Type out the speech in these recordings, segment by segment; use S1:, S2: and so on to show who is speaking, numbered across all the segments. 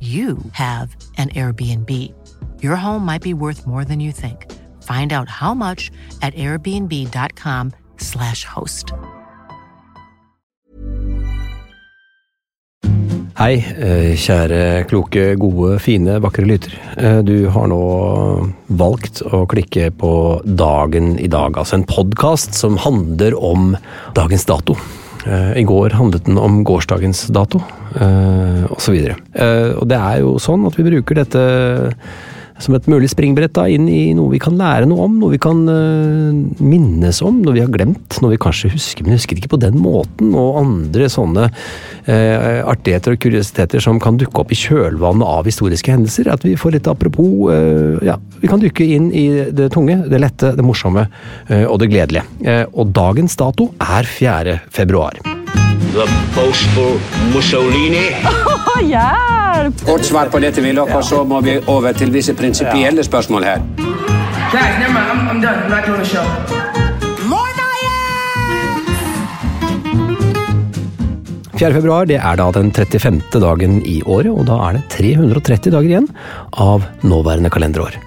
S1: you have an Airbnb. Your home might be worth more than you think. Find out how much at airbnb.com/slash host.
S2: Hei, eh, kjære, kloke, gode, fine, vakre lytter. Eh, Du har nå valgt å klikke på Dagen i dag, altså en podkast som handler om dagens dato. Eh, I går handlet den om gårsdagens dato, eh, osv. Og det er jo sånn at vi bruker dette som et mulig springbrett da, inn i noe vi kan lære noe om, noe vi kan uh, minnes om, noe vi har glemt, noe vi kanskje husker, men husker ikke på den måten, og andre sånne uh, artigheter og kuriositeter som kan dukke opp i kjølvannet av historiske hendelser. At vi får litt apropos uh, Ja, vi kan dykke inn i det tunge, det lette, det morsomme og det gledelige. Og dagens dato er 4. februar.
S3: The boastful Mussolini.
S4: Hjelp!
S3: Kort svar på dette, vil dere, så må vi over til visse prinsipielle spørsmål her.
S4: Guys, never mind. I'm, I'm done. I'm not doing the show.
S2: 4. februar det er da den 35. dagen i året, og da er det 330 dager igjen av nåværende kalenderår.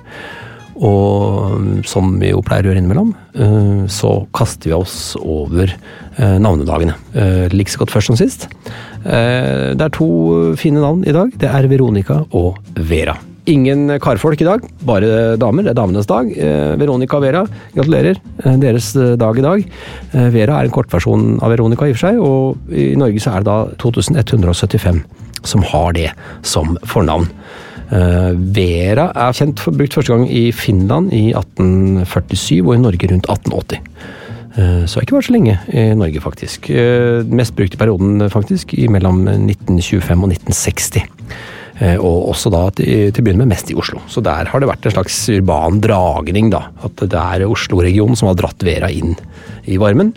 S2: Og som vi jo pleier å gjøre innimellom, eh, så kaster vi oss over eh, navnedagene. Eh, Like så godt først som sist. Det er to fine navn i dag. Det er Veronica og Vera. Ingen karfolk i dag, bare damer. Det er damenes dag. Veronica og Vera, gratulerer. Deres dag i dag. Vera er en kortversjon av Veronica i og for seg, og i Norge så er det da 2175 som har det som fornavn. Eh, Vera er kjent for brukt første gang i Finland i 1847 og i Norge rundt 1880. Eh, Så ikke vært så lenge i Norge, faktisk. Eh, Mest brukt i perioden, faktisk, mellom 1925 og 1960. Eh, Og også da til å begynne med mest i Oslo. Så der har det vært en slags urban dragning, da. At det er Oslo-regionen som har dratt Vera inn i varmen.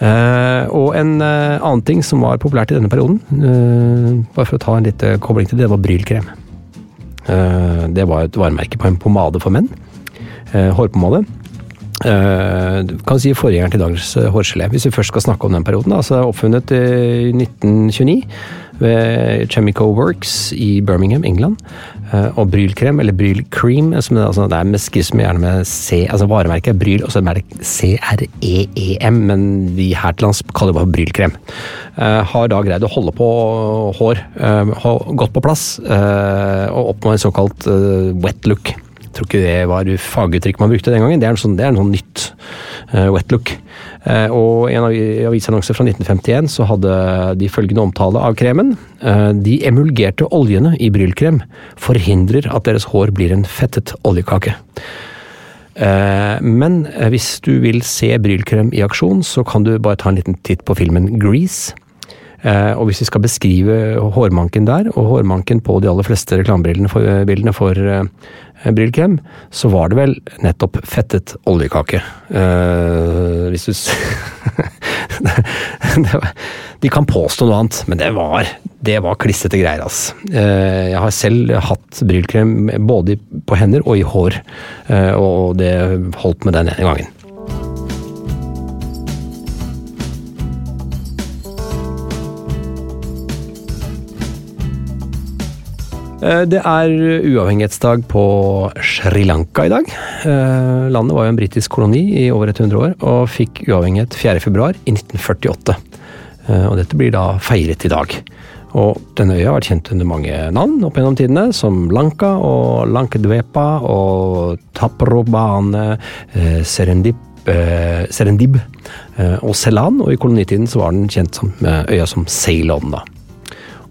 S2: Og en annen ting som var populært i denne perioden, bare for å ta en liten kobling til det, det var brylkrem. Eh, Det var et varemerke på en pomade for menn. Eh, Hårpomade. Eh, kan si forgjengeren til dagens eh, hårgelé. Hvis vi først skal snakke om den perioden. så er det Oppfunnet i 1929 ved Chemico Works i Birmingham, England. Eh, Og brylkrem, eller brylcream, som det, altså, det er med skrives med gjerne med C, altså varemerket er bryl, og så er det C-R-E-E-M, men vi her til lands kaller det bare brylkrem. Har da greid å holde på hår, godt på plass, og oppnå en såkalt wet look. Jeg tror ikke det var faguttrykk man brukte den gangen. Det er en sånn, er en sånn nytt uh, wet look. Eh, og i en avisannonse fra 1951 så hadde de følgende omtale av kremen. Uh, de emulgerte oljene i brylkrem forhindrer at deres hår blir en fettet oljekake. Eh, Men eh, hvis du vil se brylkrem i aksjon, så kan du bare ta en liten titt på filmen Grease. Eh, og hvis vi skal beskrive hårmanken der, og hårmanken på de aller fleste reklamebildene for, for eh, brillkrem, så var det vel nettopp fettet oljekake. Eh, hvis du De kan påstå noe annet, men det var, det var klissete greier, ass. Eh, jeg har selv hatt brylkrem både på hender og i hår, eh, og det holdt med den ene gangen. Det er uavhengighetsdag på Sri Lanka i dag. Eh, Landet var jo en britisk koloni i over 100 år, og fikk uavhengighet 4. februar i 1948. Eh, Og dette blir da feiret i dag. Og denne øya har vært kjent under mange navn opp gjennom tidene, som Lanka og Lankedvepa og Taprobane, eh, Serendip, eh, Serendib eh, og Celan. Og i kolonitiden så var den kjent som eh, øya som Ceylon, da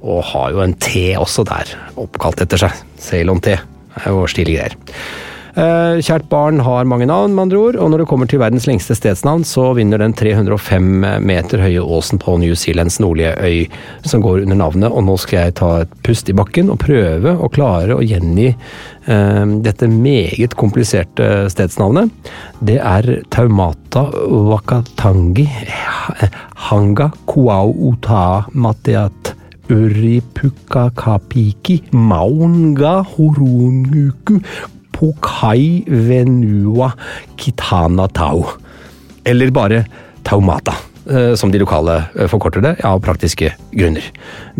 S2: og har jo en te også der, oppkalt etter seg. Ceylon-te. Det er jo stilige greier. Eh, kjært barn har mange navn, med andre ord, og når det kommer til verdens lengste stedsnavn, så vinner den 305 meter høye åsen på New Zealands nordlige øy, som går under navnet, og nå skal jeg ta et pust i bakken og prøve å klare å gjengi eh, dette meget kompliserte stedsnavnet. Det er Taumata Wakatangi Hanga Kuau Uta Mateat Uripukakapiki Maunga Horunguku Pokai Venua Kitana Tau. Eller bare Taumata, eh, som de lokale eh, forkorter det, av praktiske grunner.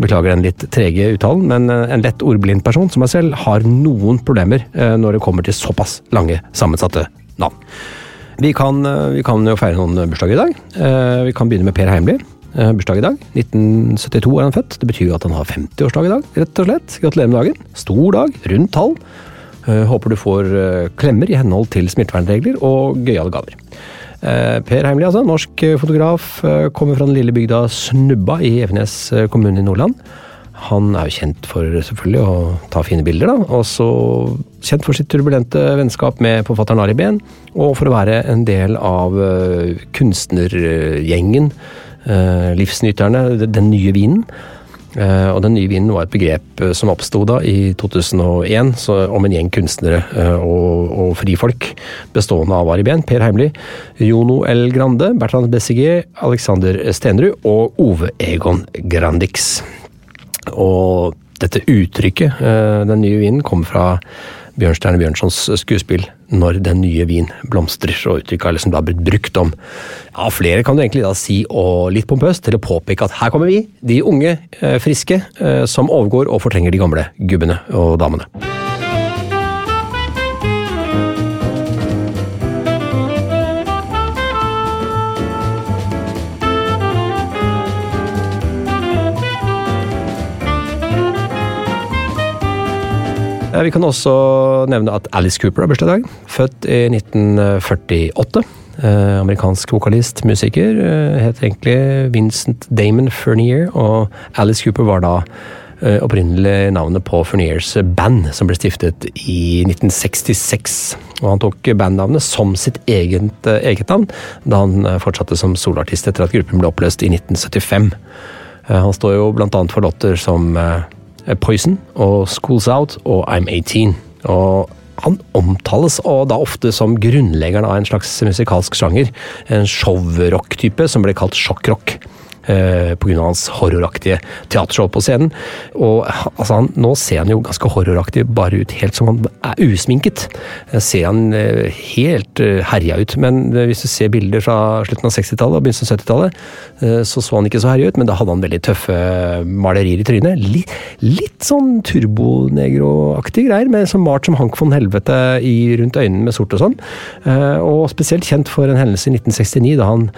S2: Beklager den litt trege uttalen, men eh, en lett ordblind person som meg selv har noen problemer når det kommer til såpass lange, sammensatte navn. Vi kan, vi kan jo feire noen bursdager i dag. Vi kan begynne med Per Heimly. Eh, Bursdag i dag. 1972 er han født. Det betyr jo at han har 50-årsdag i dag, rett og slett. Gratulerer med dagen. Stor dag, rundt tall. Eh, Håper du får eh, klemmer i henhold til smittevernregler og gøyale gaver. Per Heimli, altså, norsk fotograf, kommer fra den lille bygda Snubba i Evenes kommune i Nordland. Han er jo kjent for selvfølgelig å ta fine bilder, da. Også kjent for sitt turbulente vennskap med forfatteren Ari Behn, og for å være en del av kunstnergjengen, livsnyterne, Den nye vinen. Eh, og Den nye vinen var et begrep eh, som oppsto i 2001 så, om en gjeng kunstnere eh, og, og frifolk bestående av Ari Behn, Per Heimly, Jono L. Grande, Bertrand Bessiger, Alexander Stenrud og Ove Egon Grandix. Og dette uttrykket, eh, den nye vinen, kom fra Bjørnstjerne Bjørnsons skuespill 'Når den nye vin blomstrer', og uttrykket har liksom da blitt brukt om ja, flere kan du egentlig da si, og litt pompøst, til å påpeke at her kommer vi, de unge, eh, friske, eh, som overgår og fortrenger de gamle gubbene og damene. Vi kan også nevne at Alice Cooper har bursdag i dag. Født i 1948. Eh, amerikansk vokalist, musiker. Het heter egentlig Vincent Damon Furnier, og Alice Cooper var da eh, opprinnelig navnet på Furniers band, som ble stiftet i 1966. Og han tok bandnavnet som sitt eget, eh, eget navn, da han eh, fortsatte som soloartist etter at gruppen ble oppløst i 1975. Eh, Han står jo blant annet for låter som eh, Poison og Schools Out og I'm 18. Og han omtales og da ofte som grunnleggeren av en slags musikalsk sjanger. En showrock-type som ble kalt sjokkrock. Eh, av hans horroraktige teatershow på scenen. Og altså, han, Nå ser han jo ganske horroraktig bare ut, helt som han er usminket. Eh, Ser han eh, helt eh, herja ut. Men eh, hvis du ser bilder fra slutten av 60-tallet og begynnelsen av 70-tallet, eh, så så han ikke så herja ut, men da hadde han veldig tøffe malerier i trynet. Litt, litt sånn turbonegroaktige greier, med som malt som Hank von Helvete i, rundt øynene med sort og sånn. Og spesielt kjent for en hendelse i 1969, da han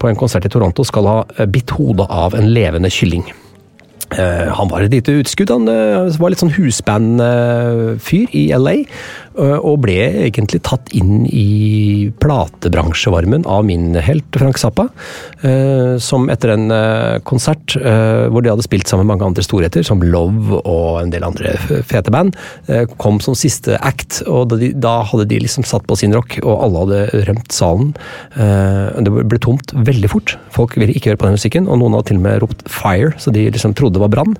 S2: på en konsert i Toronto skal ha eh, bitt hodet av en levende kylling. Eh, han var et lite utskudd. Han eh, var litt sånn husband-fyr i LA. Og ble egentlig tatt inn i platebransjevarmen av min helt Frank Zappa. Som etter en konsert hvor de hadde spilt sammen med mange andre storheter, som Love og en del andre fete band, kom som siste act. Og da hadde de liksom satt på sin rock, og alle hadde rømt salen. Det ble tomt veldig fort. Folk ville ikke høre på den musikken, og noen hadde til og med ropt 'fire', så de liksom trodde det var brann.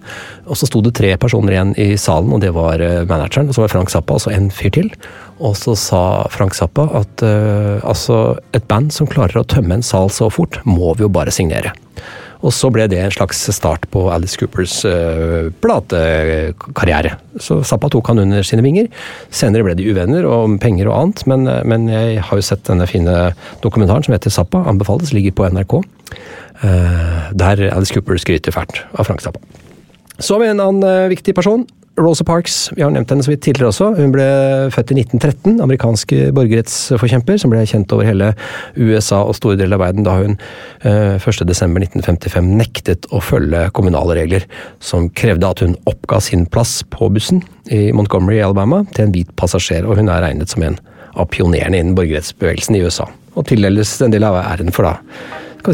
S2: Og så sto det tre personer igjen i salen, og det var manageren, og så var Frank Zappa og så en fyr til. Og så sa Frank Zappa at uh, altså, et band som klarer å tømme en sal så fort, må vi jo bare signere. Og så ble det en slags start på Alice Coopers uh, platekarriere. Så Zappa tok han under sine vinger. Senere ble de uvenner om penger og annet, men, men, jeg har jo sett denne fine dokumentaren som heter Zappa, anbefales, ligger på NRK. Uh, der Alice Cooper skryter fælt av Frank Zappa. Vi en annen viktig person. Rosa Parks, vi har nevnt henne så vidt tidligere også. Hun ble født i 1913, amerikansk borgerrettsforkjemper som ble kjent over hele USA og store deler av verden da hun eh, 1.12.1955 nektet å følge kommunale regler, som krevde at hun oppga sin plass på bussen i Montgomery i Alabama til en hvit passasjer, og hun er regnet som en av pionerene innen borgerrettsbevegelsen i USA. Og tildeles en del av æren for da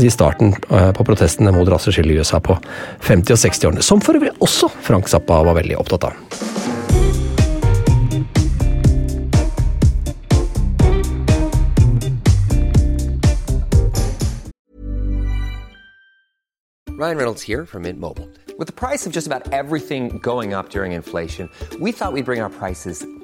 S2: si starten på protestene mot raseskille i USA på 50- og 60-årene, som for øvrig også Frank Zappa var veldig opptatt av.
S5: Ryan Reynolds here from Mint Mobile. With the price of just about everything going up during inflation, we thought we'd bring our prices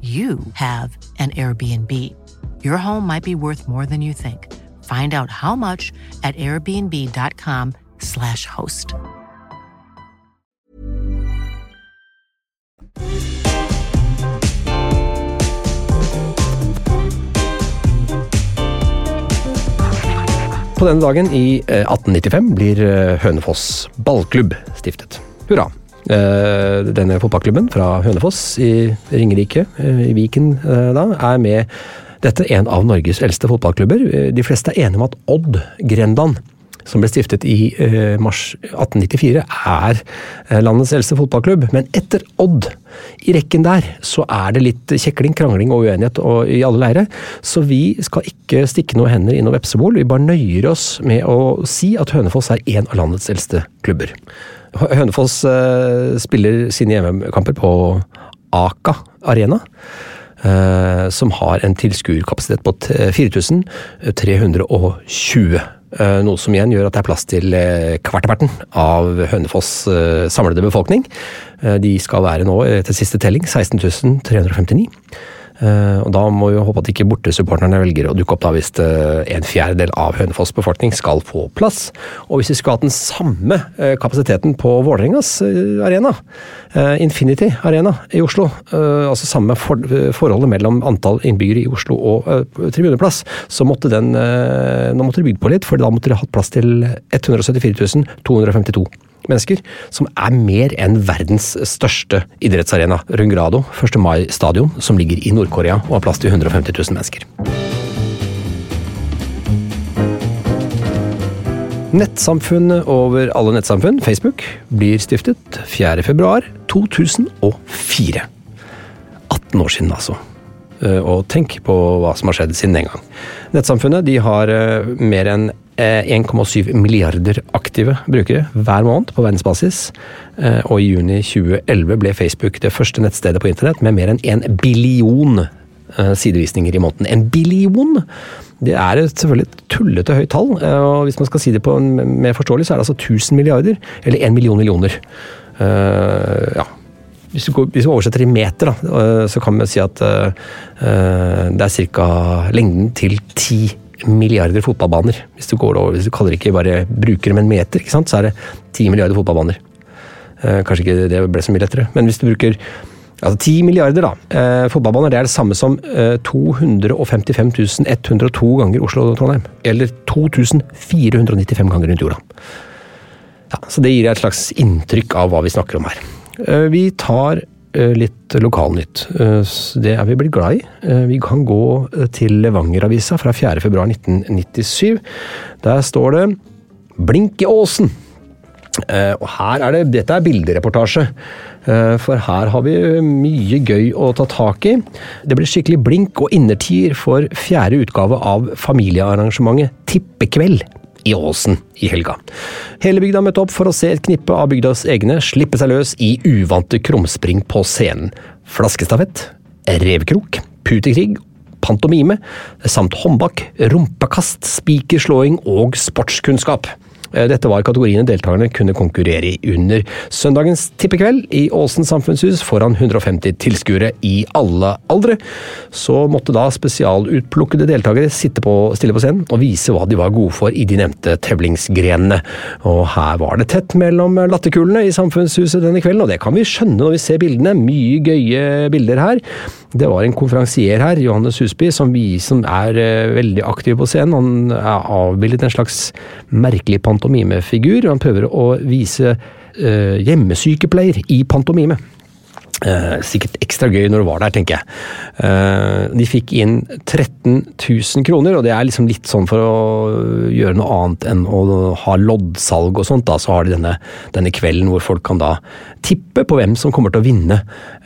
S1: you have an Airbnb. Your home might be worth more than you think. Find out how much at airbnb.com/slash host.
S2: På denne dagen i eh, 1895 blir eh, Hønefoss ballklubb stiftet. Hurra! Denne fotballklubben fra Hønefoss i Ringerike, i Viken da, er med dette en av Norges eldste fotballklubber. De fleste er enige om at Odd Grenland, som ble stiftet i mars 1894, er landets eldste fotballklubb. Men etter Odd, i rekken der, så er det litt kjekling, krangling og uenighet i alle leire. Så vi skal ikke stikke noen hender i noe vepsebol. Vi bare nøyer oss med å si at Hønefoss er en av landets eldste klubber. Hønefoss spiller sine hjemmekamper på Aka Arena. Som har en tilskuerkapasitet på 4320. Noe som igjen gjør at det er plass til kvarteparten av Hønefoss samlede befolkning. De skal være nå, etter siste telling, 16 359. Uh, og Da må vi håpe at ikke bortesupporterne velger å dukke opp da hvis uh, en fjerdedel av Hønefoss befolkning skal få plass. Og hvis vi skulle hatt den samme uh, kapasiteten på Vålerengas arena, Infinity Arena i Oslo, altså samme for forholdet mellom antall innbyggere i Oslo og tribuneplass, så måtte den Nå måtte bygd på litt, for da måtte de hatt plass til 174 252 mennesker, som er mer enn verdens største idrettsarena, Rungrado 1. Mai stadion, som ligger i Nord-Korea og har plass til 150 000 mennesker. Nettsamfunnet over alle nettsamfunn, Facebook, blir stiftet 4. februar 2004. 18 år siden, altså. Eh, Og tenk på hva som har skjedd siden den gang. Nettsamfunnet de har eh, mer enn 1,7 milliarder aktive brukere hver måned på verdensbasis. Eh, Og i juni 2011 ble Facebook det første nettstedet på internett med mer enn en billion eh, sidevisninger i måneden. En billion! Det er selvfølgelig et tullete høyt tall, eh, og hvis man skal si det på en mer forståelig, så er det altså 1000 milliarder, eller 1 million millioner. Uh, ja. Hvis går, hvis du oversetter i meter, da, eh, så kan man si at eh, eh, det er ca. lengden til 10 milliarder fotballbaner. Hvis du, går over, hvis du kaller det ikke bare brukere, men meter, så er det ti milliarder fotballbaner. Eh, Kanskje ikke det ble så mye lettere, men hvis du bruker altså ti milliarder da, eh, fotballbaner, det er det samme som eh, 255 102 ganger Oslo og Trondheim. Eller 2495 ganger rundt jorda. Ja, så det gir et slags inntrykk av hva vi snakker om her. Eh, Vi tar litt lokalnytt. Eh, Det er vi blitt glad i. Eh, Vi kan gå eh, til Levanger-avisa fra 4. februar 1997. Der står det Blink i åsen. Eh, Og her er det, dette er bildereportasje, eh, for her har vi mye gøy å ta tak i. Det blir skikkelig blink og innertier for fjerde utgave av familiearrangementet Tippekveld i Åsen i helga. Hele bygda møtte opp for å se et knippe av bygdas egne slippe seg løs i uvante krumspring på scenen. Flaskestafett, revkrok, putekrig, pantomime, samt håndbak, rumpekast, spikerslåing og sportskunnskap. Eh, Dette var kategoriene deltakerne kunne konkurrere i under søndagens tippekveld i Åsen samfunnshus foran 150 tilskuere i alle aldre. Så måtte da spesialutplukkede deltakere sitte på, stille på scenen og vise hva de var gode for i de nevnte tevlingsgrenene. Og her var det tett mellom latterkulene i samfunnshuset denne kvelden, og det kan vi skjønne når vi ser bildene. Mye gøye bilder her. Det var en konferansier her, Johannes Husby, som, vi, som er eh, veldig aktiv på scenen. Han er avbildet en slags merkelig pantomimefigur. og Han prøver å vise eh, hjemmesykepleier i pantomime. Eh, sikkert ekstra gøy når du var der, tenker jeg. Eh, de fikk inn 13 000 kroner, og det er liksom litt sånn for å gjøre noe annet enn å ha loddsalg og sånt. Da, så har de denne, denne kvelden hvor folk kan da tippe på hvem som kommer til å vinne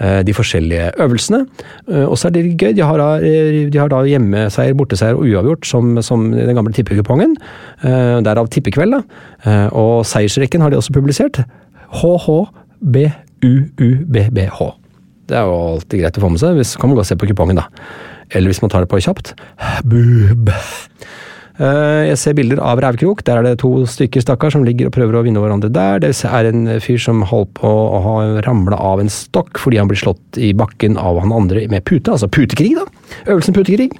S2: eh, de forskjellige øvelsene. Eh, og så er det gøy. De har da, eh, de har da hjemmeseier, borteseier og uavgjort som, som den gamle tippekupongen. Eh, derav tippekveld, da. Og seiersrekken har de også publisert. HHBUUBBH. Det er jo alltid greit å få med seg. Hvis, kan man gå og se på kupongen, da. Eller hvis man tar det på kjapt. Bub. Eh, Jeg ser bilder av rævkrok. Der er det to stykker stakkar som ligger og prøver å vinne hverandre der. Det er en fyr som holdt på å ha ramla av en stokk fordi han blir slått i bakken av han andre med pute. Altså putekrig, da. Øvelsen putekrig.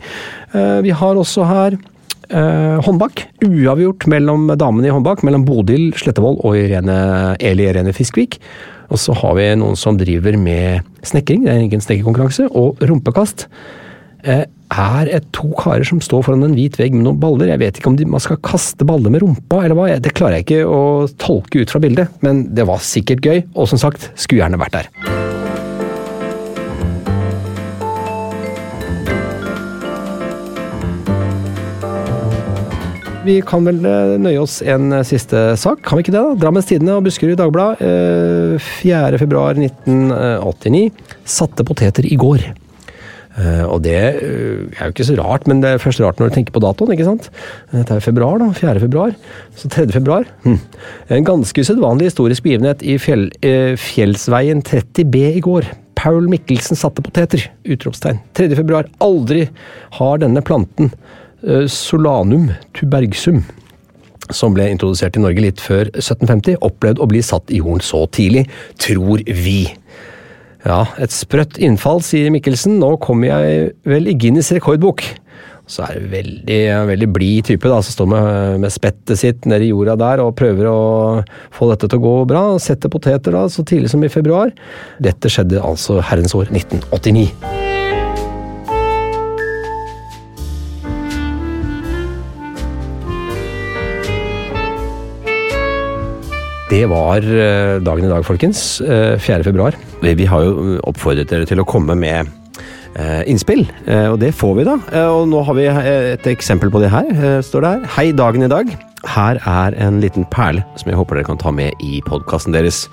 S2: Eh, Vi har også her eh, håndbak. Uavgjort mellom damene i håndbak, mellom Bodil Slettevold og Irene, Eli Irene Fiskvik. Og så har vi noen som driver med snekring, det er ingen snekkerkonkurranse, og rumpekast. Eh, er et to karer som står foran en hvit vegg med noen baller. Jeg vet ikke om de, man skal kaste baller med rumpa, eller hva. Det klarer jeg ikke å tolke ut fra bildet, men det var sikkert gøy. Og som sagt, skulle gjerne vært der. Vi kan vel eh, nøye oss en eh, siste sak, kan vi ikke det? da? Drammens Tidende og Buskerud Dagblad, eh, 4. februar 1989. Satte poteter i går. Eh, og det eh, er jo ikke så rart, men det er først rart når du tenker på datoen, ikke sant? Dette er februar, da. 4. februar. Så 3. februar. Hm. En ganske usedvanlig historisk begivenhet i fjell, eh, Fjellsveien 30B i går. Paul Mikkelsen satte poteter! Utropstegn. 3. februar. Aldri har denne planten, eh, Solanum tubergsum, som ble introdusert i Norge litt før 1750, opplevd å bli satt i jorden så tidlig, tror vi. Ja, et sprøtt innfall, sier Mikkelsen. Nå kommer jeg vel i Guinness rekordbok. Så er det veldig, veldig blid type da, som står med, med spettet sitt nede i jorda der og prøver å få dette til å gå bra. Setter poteter da, så tidlig som i februar. Dette skjedde altså herrens år 1989. Det var eh, dagen i dag, folkens. Eh, 4. februar.
S6: Vi, har jo oppfordret dere til å komme med eh, innspill, eh, og det får vi da. Eh, og nå har vi eh, et eksempel på det her. Eh, står det her. Hei, dagen i dag.
S2: Her er en liten perle som jeg håper dere kan ta med i podkasten deres.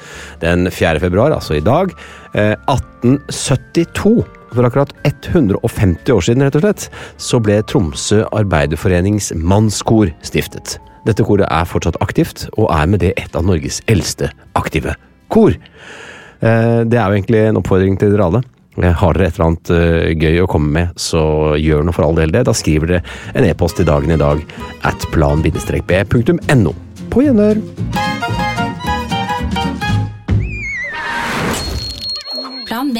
S2: Den 4. februar, altså i dag, eh, 1872 for akkurat 150 år siden, rett og slett, så ble Tromsø Arbeiderforenings mannskor stiftet. Dette koret er fortsatt aktivt, og er med det et av Norges eldste aktive kor. Eh, Det er jo egentlig en oppfordring til dere alle. Eh, Har dere et eller annet eh, gøy å komme med, så gjør nå for all del det. Da skriver dere en e-post til dagen i dag at plan-b.no. På gjenhør!
S7: Plan B.